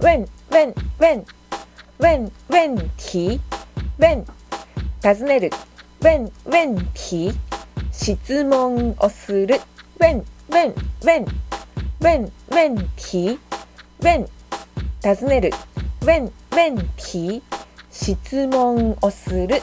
問問問問問題た尋ねる。問し題質問をする。問問問問問題た尋ねる。問し題質問をする。